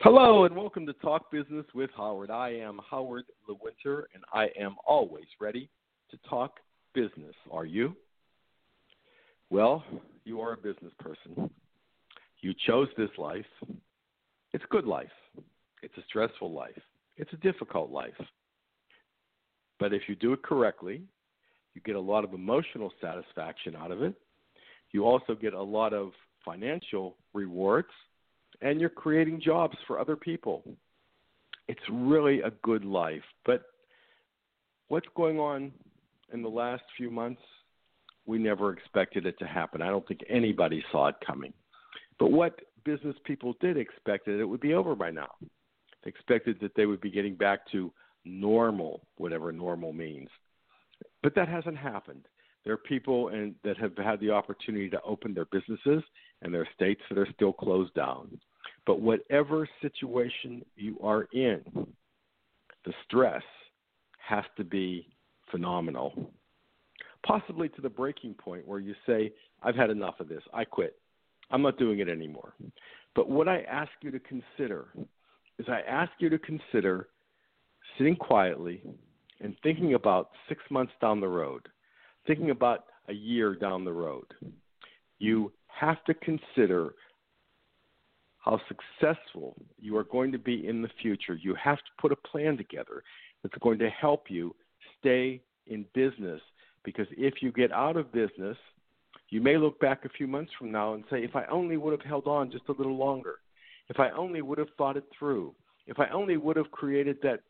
Hello and welcome to Talk Business with Howard. I am Howard Lewinter and I am always ready to talk business. Are you? Well, you are a business person. You chose this life. It's a good life. It's a stressful life. It's a difficult life. But if you do it correctly, you get a lot of emotional satisfaction out of it. You also get a lot of financial rewards and you're creating jobs for other people. It's really a good life. But what's going on in the last few months, we never expected it to happen. I don't think anybody saw it coming. But what business people did expect it, it would be over by now. They expected that they would be getting back to normal, whatever normal means. But that hasn't happened. There are people that have had the opportunity to open their businesses, and there are states that are still closed down. But whatever situation you are in, the stress has to be phenomenal. Possibly to the breaking point where you say, I've had enough of this. I quit. I'm not doing it anymore. But what I ask you to consider is I ask you to consider sitting quietly and thinking about six months down the road, thinking about a year down the road. You have to consider how successful you are going to be in the future. You have to put a plan together that's going to help you stay in business because if you get out of business, you may look back a few months from now and say, if I only would have held on just a little longer, if I only would have thought it through, if I only would have created that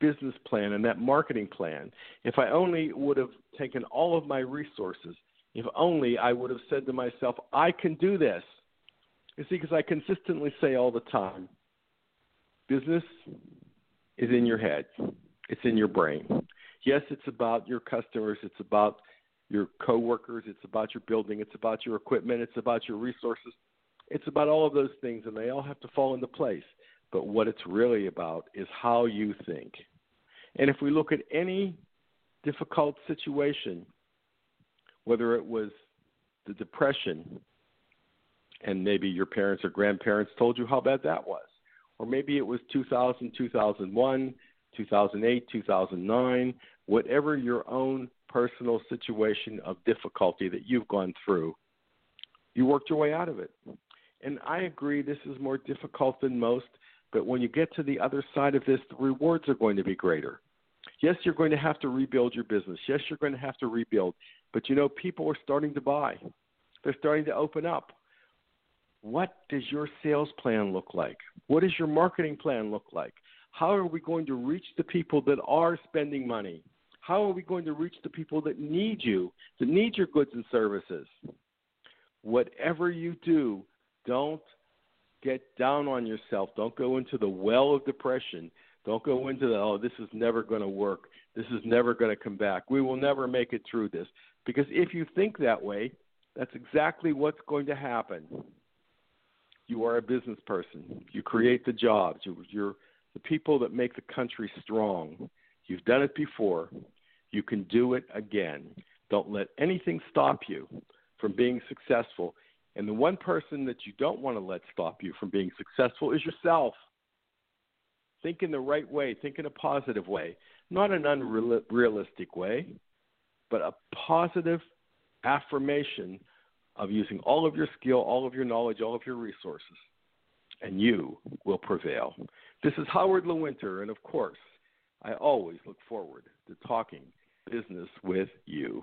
business plan and that marketing plan, if I only would have taken all of my resources, if only I would have said to myself, I can do this. You see, because I consistently say all the time business is in your head, it's in your brain. Yes, it's about your customers, it's about your coworkers, it's about your building, it's about your equipment, it's about your resources. It's about all of those things, and they all have to fall into place. But what it's really about is how you think. And if we look at any difficult situation, whether it was the Depression, and maybe your parents or grandparents told you how bad that was. Or maybe it was 2000, 2001, 2008, 2009, whatever your own personal situation of difficulty that you've gone through, you worked your way out of it. And I agree this is more difficult than most, but when you get to the other side of this, the rewards are going to be greater. Yes, you're going to have to rebuild your business. Yes, you're going to have to rebuild. But you know, people are starting to buy. They're starting to open up what does your sales plan look like? What does your marketing plan look like? How are we going to reach the people that are spending money? How are we going to reach the people that need you, that need your goods and services? Whatever you do, don't get down on yourself. Don't go into the well of depression. Don't go into the, oh, this is never going to work. This is never going to come back. We will never make it through this. Because if you think that way, that's exactly what's going to happen you are a business person. You create the jobs. You're, the people that make the country strong. You've done it before. You can do it again. Don't let anything stop you from being successful. And the one person that you don't want to let stop you from being successful is yourself. Think in the right way, think in a positive way, not an unrealistic way, but a positive affirmation of using all of your skill, all of your knowledge, all of your resources, and you will prevail. This is Howard Lewinter, and of course, I always look forward to talking business with you.